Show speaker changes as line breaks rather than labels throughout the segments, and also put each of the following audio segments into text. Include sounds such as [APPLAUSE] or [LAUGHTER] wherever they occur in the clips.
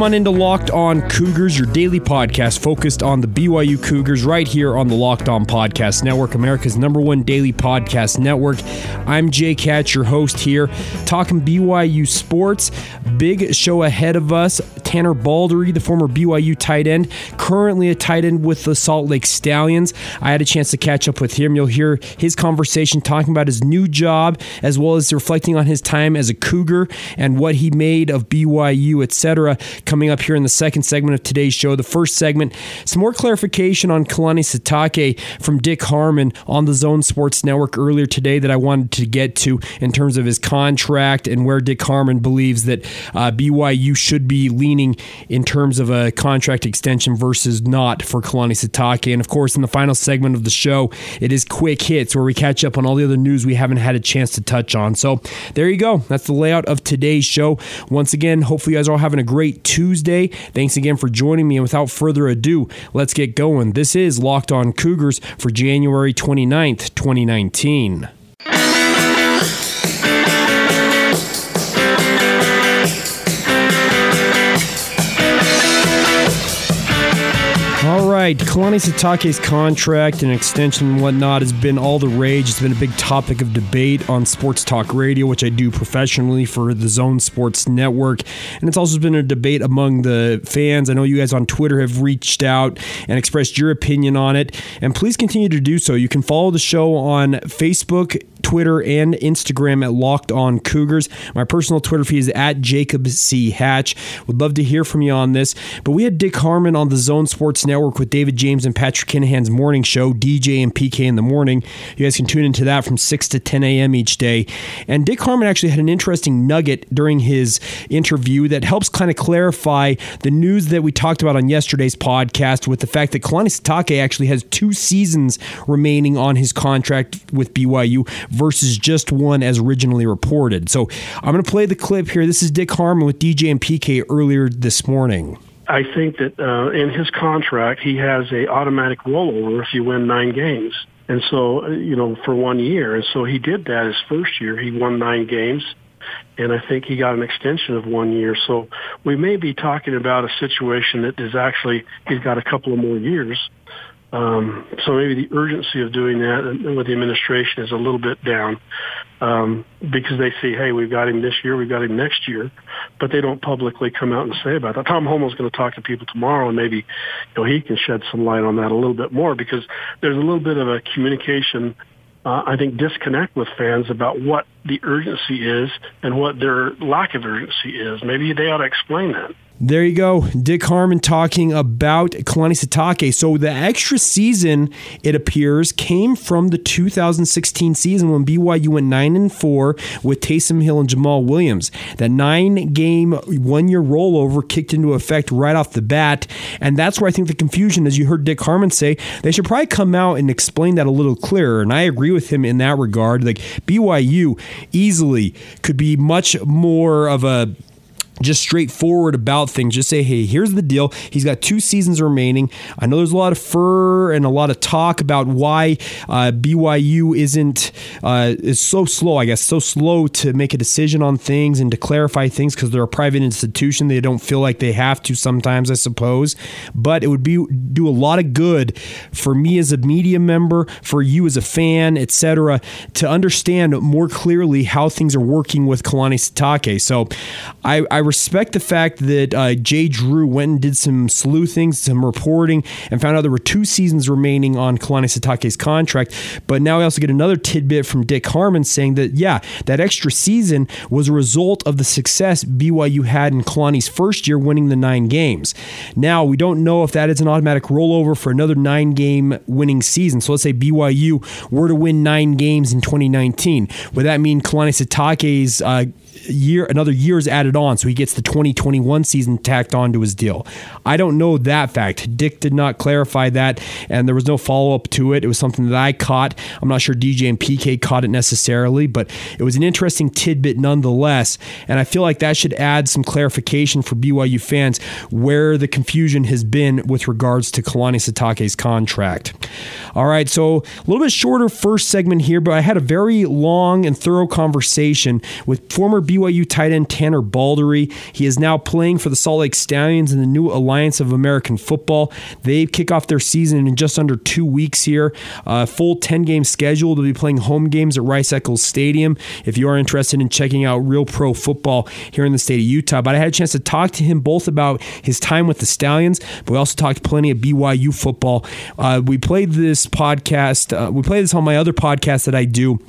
Welcome on into Locked On Cougars, your daily podcast focused on the BYU Cougars right here on the Locked On Podcast Network, America's number one daily podcast network. I'm Jake Hatch, your host here, talking BYU sports. Big show ahead of us. Tanner Balderee, the former BYU tight end, currently a tight end with the Salt Lake Stallions. I had a chance to catch up with him. You'll hear his conversation talking about his new job as well as reflecting on his time as a Cougar and what he made of BYU, etc coming up here in the second segment of today's show. The first segment, some more clarification on Kalani Sitake from Dick Harmon on the Zone Sports Network earlier today that I wanted to get to in terms of his contract and where Dick Harmon believes that uh, BYU should be leaning in terms of a contract extension versus not for Kalani Sitake. And of course, in the final segment of the show, it is quick hits where we catch up on all the other news we haven't had a chance to touch on. So there you go. That's the layout of today's show. Once again, hopefully you guys are all having a great Tuesday. Thanks again for joining me. And without further ado, let's get going. This is Locked On Cougars for January 29th, 2019. Right, Kalani Sitake's contract and extension and whatnot has been all the rage. It's been a big topic of debate on Sports Talk Radio, which I do professionally for the Zone Sports Network. And it's also been a debate among the fans. I know you guys on Twitter have reached out and expressed your opinion on it. And please continue to do so. You can follow the show on Facebook, Twitter, and Instagram at Locked On Cougars. My personal Twitter feed is at Jacob C. Hatch. Would love to hear from you on this. But we had Dick Harmon on the Zone Sports Network with David James and Patrick Kinahan's morning show, DJ and PK in the morning. You guys can tune into that from 6 to 10 a.m. each day. And Dick Harmon actually had an interesting nugget during his interview that helps kind of clarify the news that we talked about on yesterday's podcast with the fact that Kalani Sitake actually has two seasons remaining on his contract with BYU versus just one as originally reported. So I'm going to play the clip here. This is Dick Harmon with DJ and PK earlier this morning.
I think that uh, in his contract he has a automatic rollover if you win nine games, and so uh, you know for one year, and so he did that his first year. He won nine games, and I think he got an extension of one year. So we may be talking about a situation that is actually he's got a couple of more years. Um, so maybe the urgency of doing that with the administration is a little bit down um, because they see, hey, we've got him this year, we've got him next year, but they don't publicly come out and say about that. Tom Holmoe's going to talk to people tomorrow, and maybe you know he can shed some light on that a little bit more because there's a little bit of a communication. Uh, I think disconnect with fans about what the urgency is and what their lack of urgency is. Maybe they ought to explain that.
There you go. Dick Harmon talking about Kalani Sitake. So the extra season, it appears, came from the 2016 season when BYU went 9 and 4 with Taysom Hill and Jamaal Williams. That nine game, one year rollover kicked into effect right off the bat. And that's where I think the confusion, as you heard Dick Harmon say, they should probably come out and explain that a little clearer. And I agree with him in that regard. Like BYU easily could be much more of a just straightforward about things. Just say, hey, here's the deal. He's got two seasons remaining. I know there's a lot of fur and a lot of talk about why uh, BYU isn't uh, is so slow. I guess so slow to make a decision on things and to clarify things because they're a private institution. They don't feel like they have to sometimes, I suppose. But it would be do a lot of good for me as a media member, for you as a fan, etc., to understand more clearly how things are working with Kalani Sitake. So I, I respect the fact that uh, Jay Drew went and did some sleuthing, some reporting, and found out there were two seasons remaining on Kalani Sitake's contract. But now we also get another tidbit from Dick Harmon saying that, yeah, that extra season was a result of the success BYU had in Kalani's first year winning the nine games. Now, we don't know if that is an automatic rollover for another nine game winning season. So let's say BYU were to win nine games in 2019. Would that mean Kalani Sitake's uh, year another year is added on, so he gets the 2021 season tacked onto his deal. I don't know that fact. Dick did not clarify that, and there was no follow up to it. It was something that I caught. I'm not sure DJ and PK caught it necessarily, but it was an interesting tidbit nonetheless. And I feel like that should add some clarification for BYU fans where the confusion has been with regards to Kalani Sitake's contract. All right, so a little bit shorter first segment here, but I had a very long and thorough conversation with former BYU tight end Tanner Balderee. He is now playing for the Salt Lake Stallions in the new Alliance of American Football. They kick off their season in just under two weeks here. Uh, full 10 game schedule. They'll be playing home games at Rice Eccles Stadium if you are interested in checking out real pro football here in the state of Utah. But I had a chance to talk to him both about his time with the Stallions, but we also talked plenty of BYU football. Uh, we played this podcast, uh, we played this on my other podcast that I do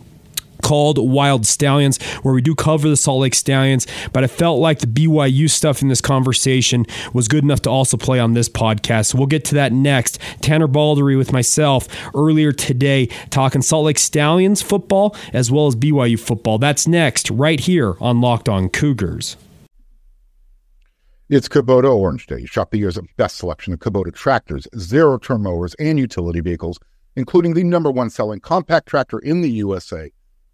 called Wild Stallions, where we do cover the Salt Lake Stallions. But I felt like the BYU stuff in this conversation was good enough to also play on this podcast. So we'll get to that next. Tanner Balderee with myself earlier today talking Salt Lake Stallions football as well as BYU football. That's next, right here on Locked On Cougars.
It's Kubota Orange Day. Shop the year's best selection of Kubota tractors, zero turn mowers, and utility vehicles, including the number one selling compact tractor in the USA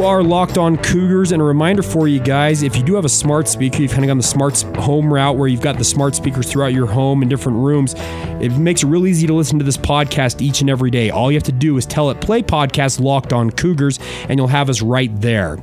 You are locked on Cougars, and a reminder for you guys if you do have a smart speaker, you've kind of gone the smart home route where you've got the smart speakers throughout your home in different rooms. It makes it real easy to listen to this podcast each and every day. All you have to do is tell it, play podcast locked on Cougars, and you'll have us right there.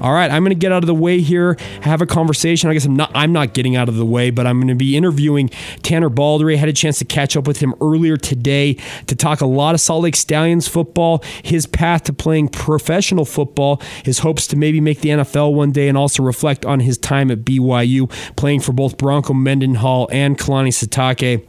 All right, I'm going to get out of the way here, have a conversation. I guess I'm not, I'm not getting out of the way, but I'm going to be interviewing Tanner Balderee. I had a chance to catch up with him earlier today to talk a lot of Salt Lake Stallions football, his path to playing professional football, his hopes to maybe make the NFL one day, and also reflect on his time at BYU, playing for both Bronco Mendenhall and Kalani Sitake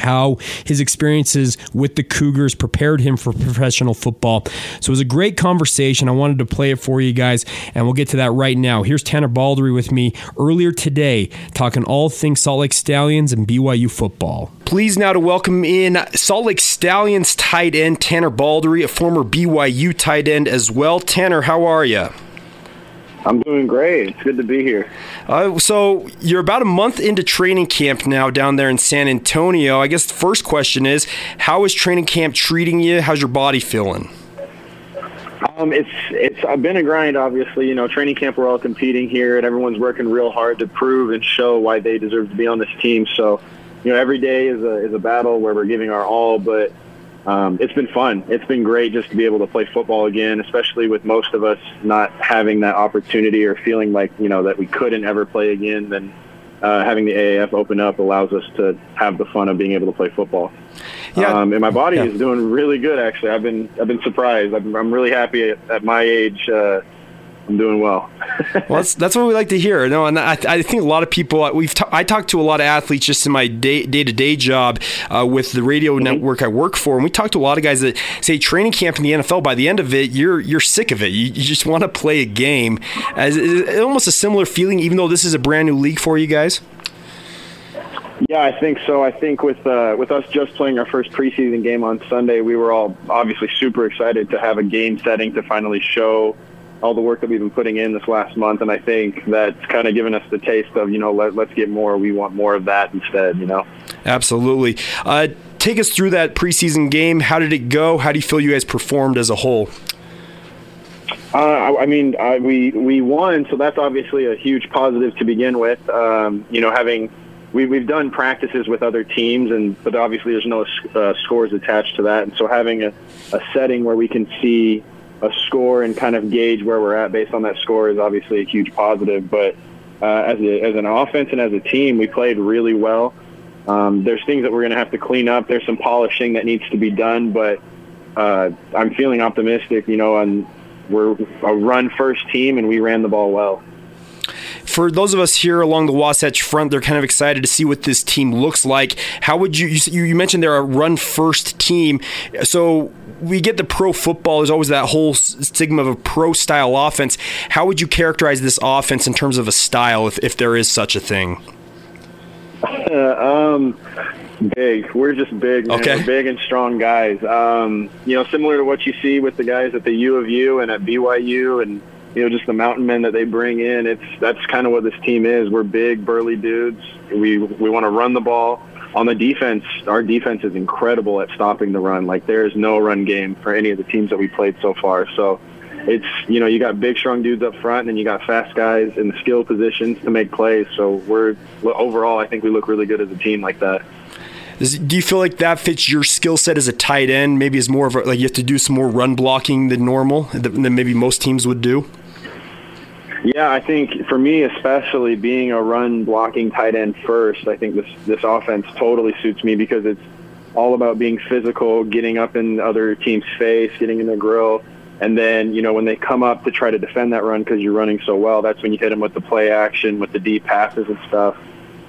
how his experiences with the Cougars prepared him for professional football. So it was a great conversation. I wanted to play it for you guys, and we'll get to that right now. Here's Tanner Balderee with me earlier today, talking all things Salt Lake Stallions and BYU football. Please now to welcome in Salt Lake Stallions tight end Tanner Balderee, a former BYU tight end as well. Tanner, how are you?
I'm doing great. It's good to be here.
Uh, so you're about a month into training camp now down there in San Antonio. I guess the first question is, how is training camp treating you? How's your body feeling?
Um, it's it's I've been a grind. Obviously, you know, training camp we're all competing here, and everyone's working real hard to prove and show why they deserve to be on this team. So, you know, every day is a is a battle where we're giving our all, but um, it's been fun. It's been great just to be able to play football again, especially with most of us not having that opportunity or feeling like you know that we couldn't ever play again. Then uh, having the AAF open up allows us to have the fun of being able to play football. Yeah. Um, and my body yeah. is doing really good. Actually, I've been I've been surprised. I'm, I'm really happy at, at my age. Uh, I'm doing well.
well, that's, that's what we like to hear. No, and I, I think a lot of people we've t- I talk to a lot of athletes just in my day to day job uh, with the radio mm-hmm. network I work for, and we talk to a lot of guys that say training camp in the NFL. By the end of it, you're you're sick of it. You, you just want to play a game. As almost a similar feeling, even though this is a brand new league for you guys.
Yeah, I think so. I think with uh, with us just playing our first preseason game on Sunday, we were all obviously super excited to have a game setting to finally show all the work that we've been putting in this last month, and I think that's kind of given us the taste of you know let, let's get more. We want more of that instead. You know.
Absolutely. Uh, take us through that preseason game. How did it go? How do you feel you guys performed as a whole?
Uh, I mean, I, we we won, so that's obviously a huge positive to begin with. Um, you know, having we, we've done practices with other teams, and but obviously there's no uh, scores attached to that, and so having a, a setting where we can see a score and kind of gauge where we're at based on that score is obviously a huge positive. But uh, as, a, as an offense and as a team, we played really well. Um, there's things that we're going to have to clean up. There's some polishing that needs to be done, but uh, I'm feeling optimistic, you know, and we're a run first team, and we ran the ball well
for those of us here along the Wasatch Front, they're kind of excited to see what this team looks like. How would you? You, you mentioned they're a run first team, so we get the pro football. There's always that whole stigma of a pro style offense. How would you characterize this offense in terms of a style, if, if there is such a thing? [LAUGHS]
Um, big. We're just big. Man.
Okay.
We're big and strong guys. Um, you know, similar to what you see with the guys at the U of U and at BYU and you know, just the mountain men that they bring in. It's that's kind of what this team is. We're big, burly dudes. We we want to run the ball. On the defense, our defense is incredible at stopping the run. Like there is no run game for any of the teams that we played so far. So it's you know you got big, strong dudes up front, and then you got fast guys in the skill positions to make plays. So we're overall, I think we look really good as a team like that.
Do you feel like that fits your skill set as a tight end? Maybe as more of a, like you have to do some more run blocking than normal than maybe most teams would do.
Yeah, I think for me, especially being a run blocking tight end first, I think this this offense totally suits me because it's all about being physical, getting up in other team's face, getting in their grill, and then you know when they come up to try to defend that run because you're running so well, that's when you hit them with the play action, with the deep passes and stuff.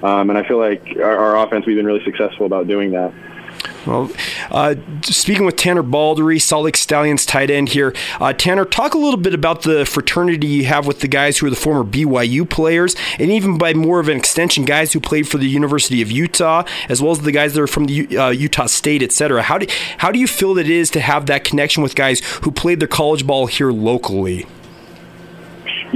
Um, and I feel like our, our offense, we've been really successful about doing that.
Well, uh, speaking with Tanner Balderee, Salt Lake Stallions tight end here. Uh, Tanner, talk a little bit about the fraternity you have with the guys who are the former BYU players, and even by more of an extension, guys who played for the University of Utah, as well as the guys that are from the uh, Utah State, etc. How do how do you feel that it is to have that connection with guys who played their college ball here locally?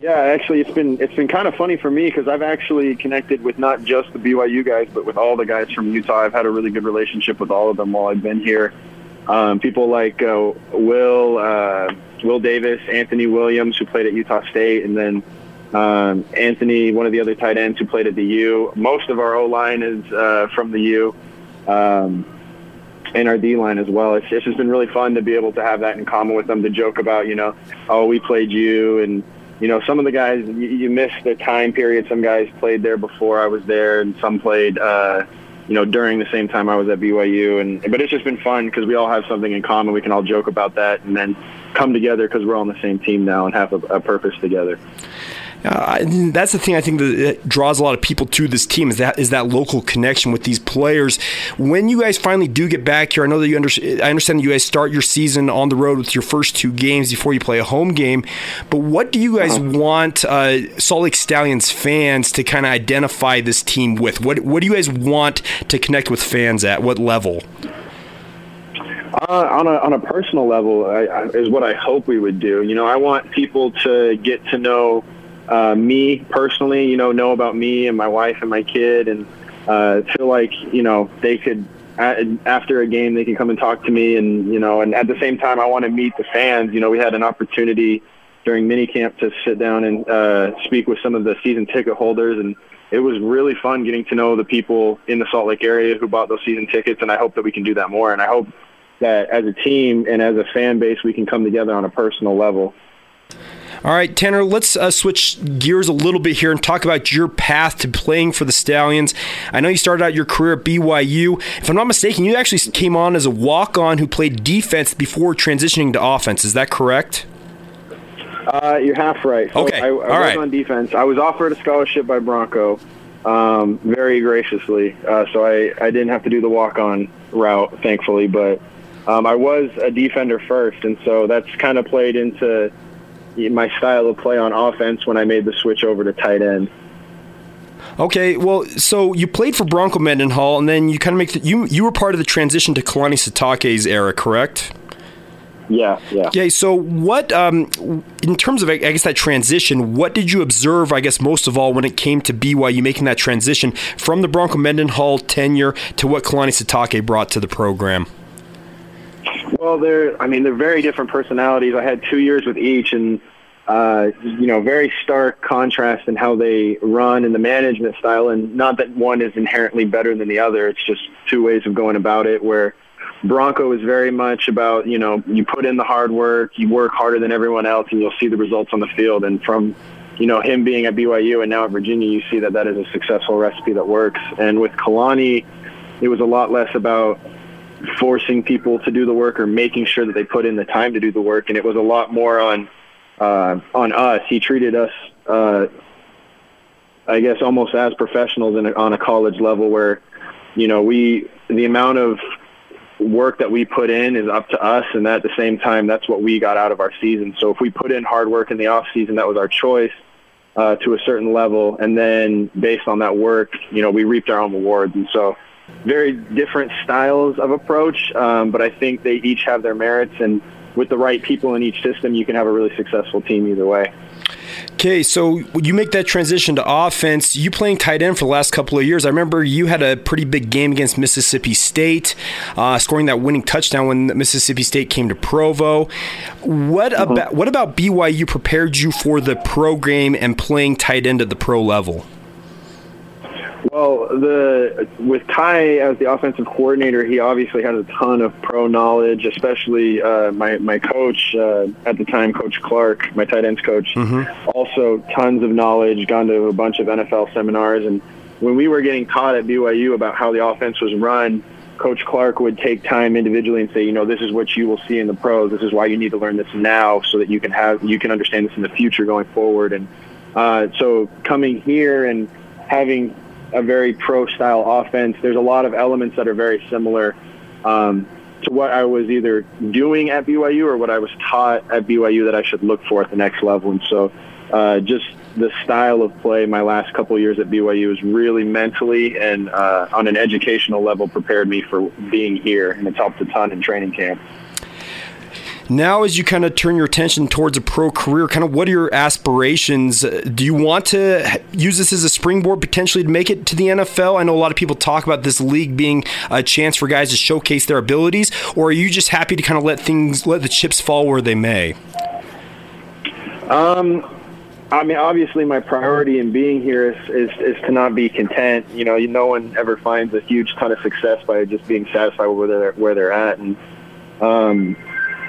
Yeah, actually, it's been it's been kind of funny for me because I've actually connected with not just the BYU guys, but with all the guys from Utah. I've had a really good relationship with all of them while I've been here. Um, people like uh, Will uh, Will Davis, Anthony Williams, who played at Utah State, and then um, Anthony, one of the other tight ends who played at the U. Most of our O line is uh, from the U. Um, and our D line as well. It's, it's just been really fun to be able to have that in common with them to joke about, you know, oh, we played you and you know, some of the guys you, you miss the time period. Some guys played there before I was there, and some played, uh, you know, during the same time I was at BYU. And but it's just been fun because we all have something in common. We can all joke about that, and then come together because we're all on the same team now and have a, a purpose together.
Uh, that's the thing I think that draws a lot of people to this team is that is that local connection with these players. When you guys finally do get back here, I know that you under, I understand that you guys start your season on the road with your first two games before you play a home game. But what do you guys uh-huh. want uh, Salt Lake Stallions fans to kind of identify this team with? What what do you guys want to connect with fans at? What level?
Uh, on a on a personal level, I, I, is what I hope we would do. You know, I want people to get to know uh, me personally, you know, know about me and my wife and my kid, and uh, feel like you know they could after a game they can come and talk to me, and you know, and at the same time I want to meet the fans. You know, we had an opportunity during minicamp to sit down and uh, speak with some of the season ticket holders, and it was really fun getting to know the people in the Salt Lake area who bought those season tickets, and I hope that we can do that more, and I hope that as a team and as a fan base we can come together on a personal level.
All right, Tanner, let's uh, switch gears a little bit here and talk about your path to playing for the Stallions. I know you started out your career at BYU. If I'm not mistaken, you actually came on as a walk on who played defense before transitioning to offense. Is that correct?
Uh, you're half right.
So okay. I, I
All
was
right. on defense. I was offered a scholarship by Bronco um, very graciously, uh, so I, I didn't have to do the walk on route, thankfully. But um, I was a defender first, and so that's kind of played into my style of play on offense when I made the switch over to tight end.
Okay, well, so you played for Bronco Mendenhall, and then you kind of make the, you you were part of the transition to Kalani Sitake's era, correct?
Yeah, yeah.
Okay, so what, um, in terms of, I guess, that transition, what did you observe, I guess, most of all when it came to BYU making that transition from the Bronco Mendenhall tenure to what Kalani Sitake brought to the program?
Well, they're I mean they're very different personalities. I had two years with each, and uh, you know, very stark contrast in how they run and the management style. And not that one is inherently better than the other. It's just two ways of going about it. Where Bronco is very much about you know you put in the hard work, you work harder than everyone else, and you'll see the results on the field. And from you know him being at BYU and now at Virginia, you see that that is a successful recipe that works. And with Kalani, it was a lot less about forcing people to do the work or making sure that they put in the time to do the work. And it was a lot more on uh, on us. He treated us, uh, I guess, almost as professionals in a, on a college level, where you know we the amount of work that we put in is up to us, and at the same time, that's what we got out of our season. So if we put in hard work in the off season, that was our choice uh, to a certain level, and then based on that work, you know, we reaped our own rewards. And so, very different styles of approach, um, but I think they each have their merits, and with the right people in each system, you can have a really successful team either way.
Okay, so you make that transition to offense. You playing tight end for the last couple of years. I remember you had a pretty big game against Mississippi State, uh, scoring that winning touchdown when Mississippi State came to Provo. What mm-hmm. about what about BYU prepared you for the pro game and playing tight end at the pro level?
Well, the with Ty as the offensive coordinator, he obviously has a ton of pro knowledge, especially uh, my my coach uh, at the time, Coach Clark, my tight ends coach. Mm-hmm. Also, tons of knowledge. Gone to a bunch of NFL seminars, and when we were getting taught at BYU about how the offense was run, Coach Clark would take time individually and say, you know, this is what you will see in the pros. This is why you need to learn this now, so that you can have you can understand this in the future going forward. And uh, so coming here and having a very pro style offense. There's a lot of elements that are very similar um, to what I was either doing at BYU or what I was taught at BYU that I should look for at the next level. And so, uh, just the style of play my last couple years at BYU has really mentally and uh, on an educational level prepared me for being here, and it's helped a ton in training camp.
Now, as you kind of turn your attention towards a pro career, kind of what are your aspirations? Do you want to use this as a springboard potentially to make it to the NFL? I know a lot of people talk about this league being a chance for guys to showcase their abilities, or are you just happy to kind of let things, let the chips fall where they may?
Um, I mean, obviously, my priority in being here is, is, is to not be content. You know, no one ever finds a huge ton of success by just being satisfied with where they're where they're at, and um,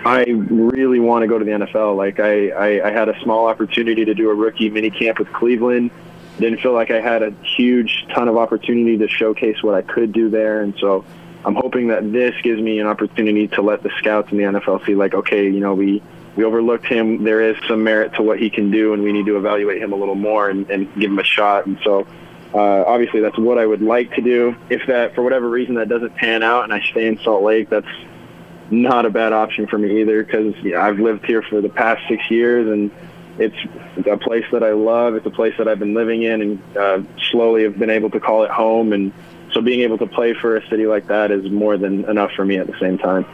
I really want to go to the NFL. Like I, I, I had a small opportunity to do a rookie mini camp with Cleveland. Didn't feel like I had a huge ton of opportunity to showcase what I could do there, and so I'm hoping that this gives me an opportunity to let the scouts in the NFL see, like, okay, you know, we we overlooked him. There is some merit to what he can do, and we need to evaluate him a little more and, and give him a shot. And so, uh, obviously, that's what I would like to do. If that, for whatever reason, that doesn't pan out, and I stay in Salt Lake, that's not a bad option for me either because you know, I've lived here for the past six years and it's a place that I love. It's a place that I've been living in and uh, slowly have been able to call it home. And so being able to play for a city like that is more than enough for me at the same time.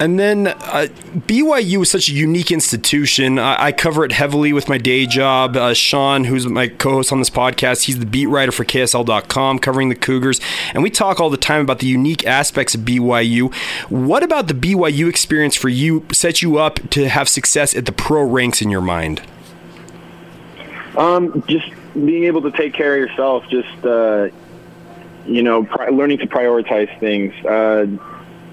And then uh, BYU is such a unique institution. I, I, cover it heavily with my day job. Uh, Sean, who's my co host on this podcast, he's the beat writer for KSL.com covering the Cougars. And we talk all the time about the unique aspects of BYU. What about the BYU experience for you set you up to have success at the pro ranks in your mind?
Um, just being able to take care of yourself, just, uh, you know, pri- learning to prioritize things.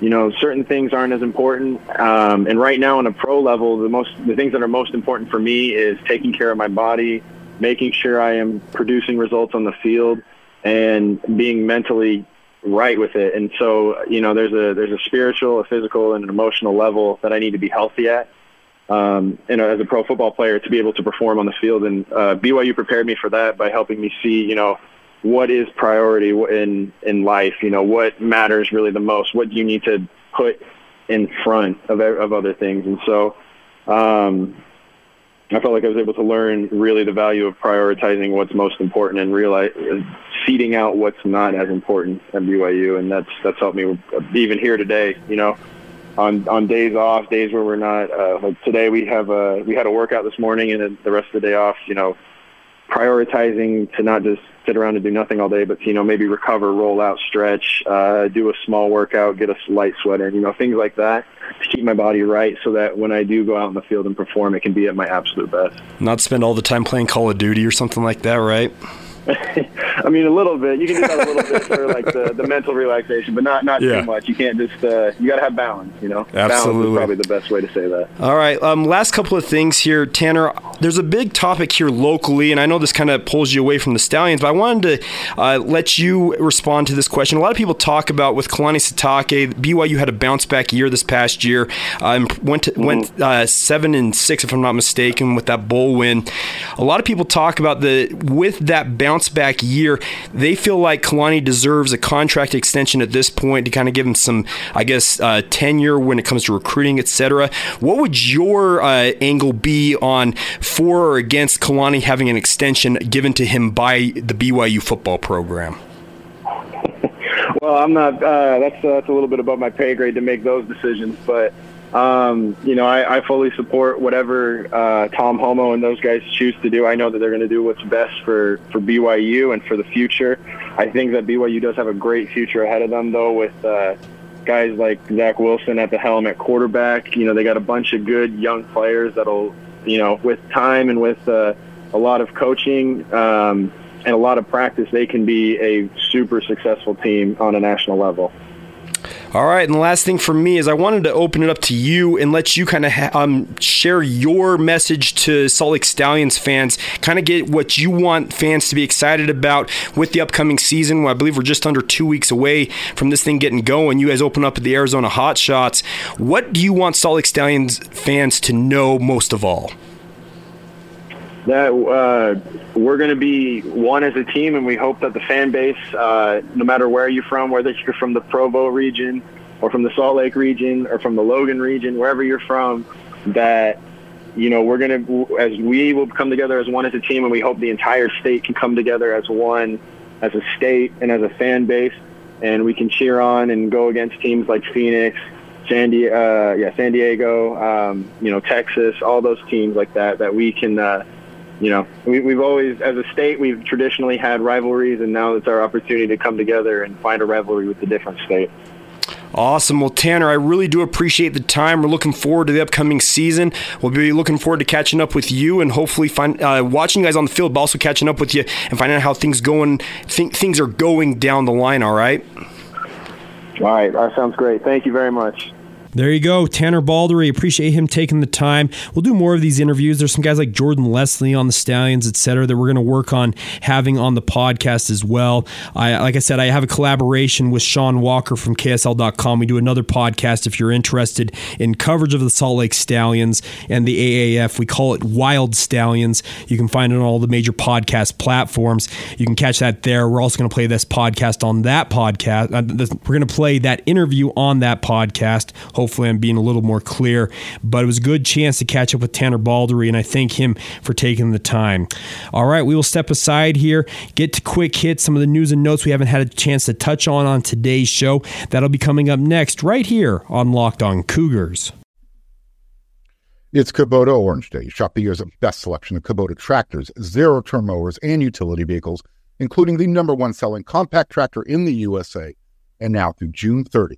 You know, certain things aren't as important. Um, and right now, on a pro level, the most the things that are most important for me is taking care of my body, making sure I am producing results on the field, and being mentally right with it. And so, you know, there's a there's a spiritual, a physical, and an emotional level that I need to be healthy at. Um, you know, as a pro football player, to be able to perform on the field, and uh, BYU prepared me for that by helping me see, you know, what is priority in in life. You know, what matters really the most. What do you need to put in front of of other things? And so, um, I felt like I was able to learn really the value of prioritizing what's most important and realize seeding out what's not as important at BYU, and that's that's helped me even here today. You know, on on days off, days where we're not. Uh, like today, we have a we had a workout this morning, and then the rest of the day off. You know, prioritizing to not just sit around and do nothing all day, but you know maybe recover, roll out, stretch, uh, do a small workout, get a light sweat in, you know things like that to keep my body right, so that when I do go out in the field and perform, it can be at my absolute best.
Not spend all the time playing Call of Duty or something like that, right? [LAUGHS]
I mean, a little bit. You can do that a little bit for like the, the mental relaxation, but not not
Yeah.
too much. You can't just uh, you got to have balance. You know, balance
Absolutely.
is probably the best way to say that.
All right. Um, last couple of things here, Tanner. There's a big topic here locally, and I know this kind of pulls you away from the Stallions, but I wanted to uh, let you respond to this question. A lot of people talk about with Kalani Sitake, BYU had a bounce back year this past year. Um, went to, went uh, seven and six, if I'm not mistaken, with that bowl win. A lot of people talk about the with that bounce back year, they feel like Kalani deserves a contract extension at this point to kind of give him some, I guess, uh, tenure when it comes to recruiting, etc. What would your uh, angle be on for or against Kalani having an extension given to him by the BYU football program? [LAUGHS]
Well, I'm not. Uh, that's uh, that's a little bit above my pay grade to make those decisions, but um, you know, I, I fully support whatever uh, Tom Holmoe and those guys choose to do. I know that they're going to do what's best for for BYU and for the future. I think that BYU does have a great future ahead of them, though, with uh, guys like Zach Wilson at the helm at quarterback. You know, they got a bunch of good young players that'll, you know, with time and with uh, a lot of coaching. Um, and a lot of practice, they can be a super successful team on a national level.
All right, and the last thing for me is I wanted to open it up to you and let you kind of ha- um, share your message to Salt Lake Stallions fans, kind of get what you want fans to be excited about with the upcoming season. I believe we're just under two weeks away from this thing getting going. You guys open up at the Arizona Hot Shots. What do you want Salt Lake Stallions fans to know most of all?
That uh, we're going to be one as a team, and we hope that the fan base, uh, no matter where you're from, whether you're from the Provo region or from the Salt Lake region or from the Logan region, wherever you're from, that you know we're going to, as we will come together as one as a team, and we hope the entire state can come together as one, as a state and as a fan base, and we can cheer on and go against teams like Phoenix. San, Di- uh, yeah, San Diego, um, you know, Texas, all those teams like that, that we can, uh, you know, we, we've always, as a state, we've traditionally had rivalries, and now it's our opportunity to come together and find a rivalry with a different state.
Awesome. Well, Tanner, I really do appreciate the time. We're looking forward to the upcoming season. We'll be looking forward to catching up with you and hopefully find uh, watching you guys on the field, but also catching up with you and finding out how things going. Think things are going down the line. All right.
All right, that sounds great. Thank you very much.
There you go, Tanner Balderee. Appreciate him taking the time. We'll do more of these interviews. There's some guys like Jordan Leslie on the Stallions, et cetera, that we're going to work on having on the podcast as well. I, like I said, I have a collaboration with Sean Walker from KSL.com. We do another podcast if you're interested in coverage of the Salt Lake Stallions and the AAF. We call it Wild Stallions. You can find it on all the major podcast platforms. You can catch that there. We're also going to play this podcast on that podcast. Uh, we're going to play that interview on that podcast. Hopefully, I'm being a little more clear. But it was a good chance to catch up with Tanner Balderee, and I thank him for taking the time. All right, we will step aside here, get to quick hits, some of the news and notes we haven't had a chance to touch on on today's show. That'll be coming up next, right here on Locked On Cougars.
It's Kubota Orange Day. Shop the year's best selection of Kubota tractors, zero turn mowers, and utility vehicles, including the number one selling compact tractor in the USA. And now through June 30,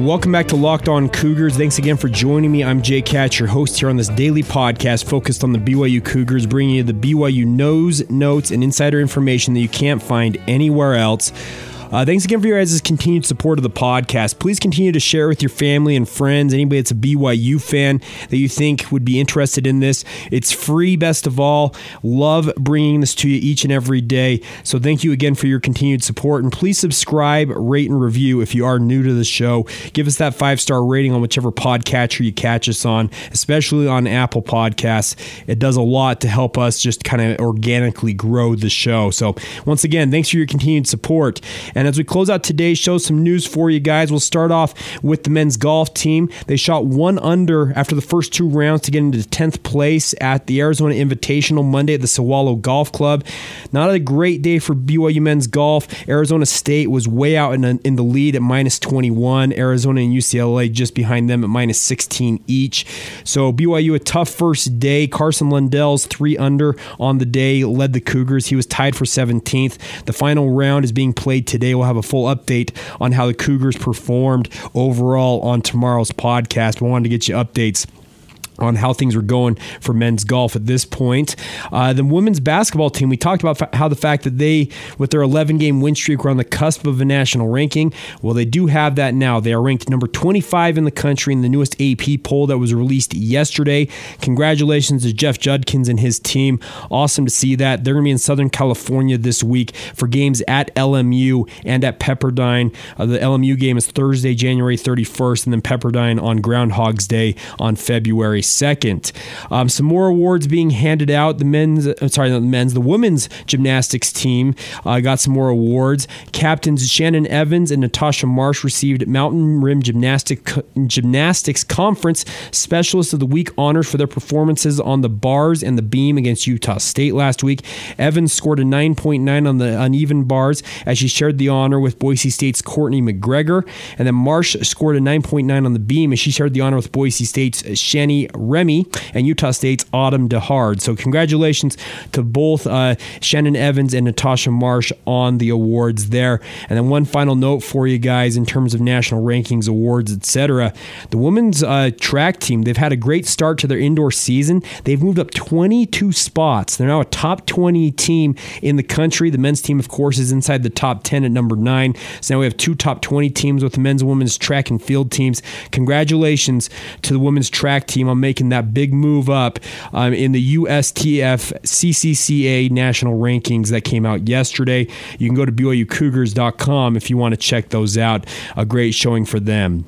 Welcome back to Locked On Cougars. Thanks again for joining me. I'm Jake Hatch, your host here on this daily podcast focused on the BYU Cougars, bringing you the BYU knows, notes, and insider information that you can't find anywhere else. Uh, thanks again for your guys' continued support of the podcast. Please continue to share with your family and friends, anybody that's a BYU fan that you think would be interested in this. It's free, best of all. Love bringing this to you each and every day. So thank you again for your continued support. And please subscribe, rate, and review if you are new to the show. Give us that five star rating on whichever podcatcher you catch us on, especially on Apple Podcasts. It does a lot to help us just kind of organically grow the show. So once again, thanks for your continued support. As we close out today's show, some news for you guys. We'll start off with the men's golf team. They shot one under after the first two rounds to get into 10th place at the Arizona Invitational Monday at the Sewailo Golf Club. Not a great day for BYU men's golf. Arizona State was way out in, in the lead at minus 21. Arizona and UCLA just behind them at minus 16 each. So BYU a tough first day. Carson Lundell's three under on the day led the Cougars. He was tied for 17th. The final round is being played today. We'll have a full update on how the Cougars performed overall on tomorrow's podcast. We wanted to get you updates on how things were going for men's golf at this point. Uh, the women's basketball team, we talked about how the fact that they, with their 11 game win streak, were on the cusp of a national ranking. Well, they do have that now. They are ranked number 25 in the country in the newest AP poll that was released yesterday. Congratulations to Jeff Judkins and his team. Awesome to see that. They're going to be in Southern California this week for games at LMU and at Pepperdine. Uh, the LMU game is Thursday, January 31st, and then Pepperdine on Groundhog's Day on February second. Um, some more awards being handed out. The men's, uh, sorry, not the men's, the women's gymnastics team uh, got some more awards. Captains Shannon Evans and Natasha Marsh received Mountain Rim Gymnastic Gymnastics Conference Specialist of the Week honors for their performances on the bars and the beam against Utah State last week. Evans scored a 9.9 on the uneven bars as she shared the honor with Boise State's Courtney McGregor, and then Marsh scored a 9.9 on the beam as she shared the honor with Boise State's Shani Remme and Utah State's Autumn DeHarde. So congratulations to both uh, Shannon Evans and Natasha Marsh on the awards there. And then one final note for you guys in terms of national rankings, awards, etc. The women's uh, track team they've had a great start to their indoor season. They've moved up 22 spots. They're now a top 20 team in the country. The men's team, of course, is inside the top 10 at number nine. So now we have two top 20 teams with the men's and women's track and field teams. Congratulations to the women's track team on that big move up um, in the USTF CCCA national rankings that came out yesterday. You can go to BYUCougars.com if you want to check those out. A great showing for them.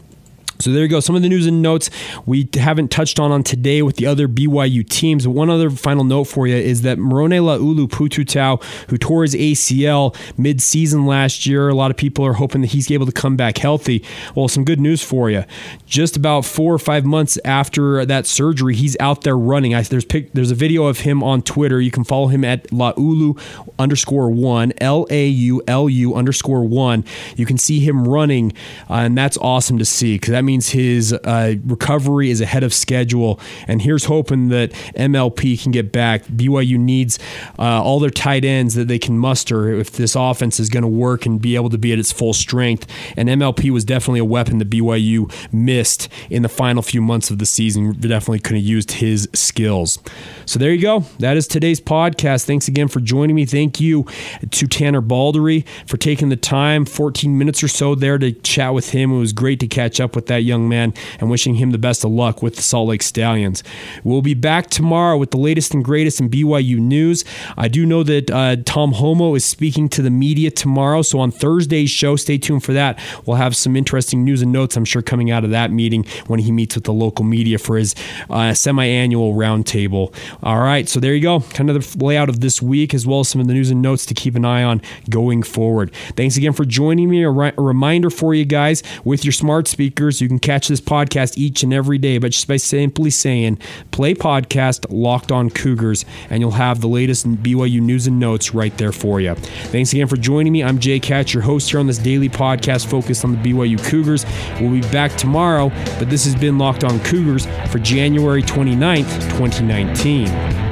So there you go. Some of the news and notes we haven't touched on on today with the other BYU teams. One other final note for you is that Moroni Laulu Pututau, who tore his ACL mid-season last year, a lot of people are hoping that he's able to come back healthy. Well, some good news for you. Just about four or five months after that surgery, he's out there running. I, there's there's a video of him on Twitter. You can follow him at Laulu underscore one L A U L U underscore one. You can see him running, uh, and that's awesome to see because that means means his uh, recovery is ahead of schedule. And here's hoping that MLP can get back. BYU needs uh, all their tight ends that they can muster if this offense is going to work and be able to be at its full strength. And MLP was definitely a weapon that BYU missed in the final few months of the season. Definitely could have used his skills. So there you go. That is today's podcast. Thanks again for joining me. Thank you to Tanner Balderee for taking the time, 14 minutes or so there to chat with him. It was great to catch up with that young man and wishing him the best of luck with the Salt Lake Stallions. We'll be back tomorrow with the latest and greatest in BYU news. I do know that uh, Tom Holmoe is speaking to the media tomorrow, so on Thursday's show, stay tuned for that. We'll have some interesting news and notes, I'm sure, coming out of that meeting when he meets with the local media for his uh, semi annual roundtable. All right, so there you go. Kind of the layout of this week, as well as some of the news and notes to keep an eye on going forward. Thanks again for joining me. A, ri- a reminder for you guys with your smart speakers, you can catch this podcast each and every day, but just by simply saying play podcast locked on Cougars, and you'll have the latest BYU news and notes right there for you. Thanks again for joining me. I'm Jake Hatch, your host here on this daily podcast focused on the BYU Cougars. We'll be back tomorrow, but this has been Locked on Cougars for January 29th, 2019.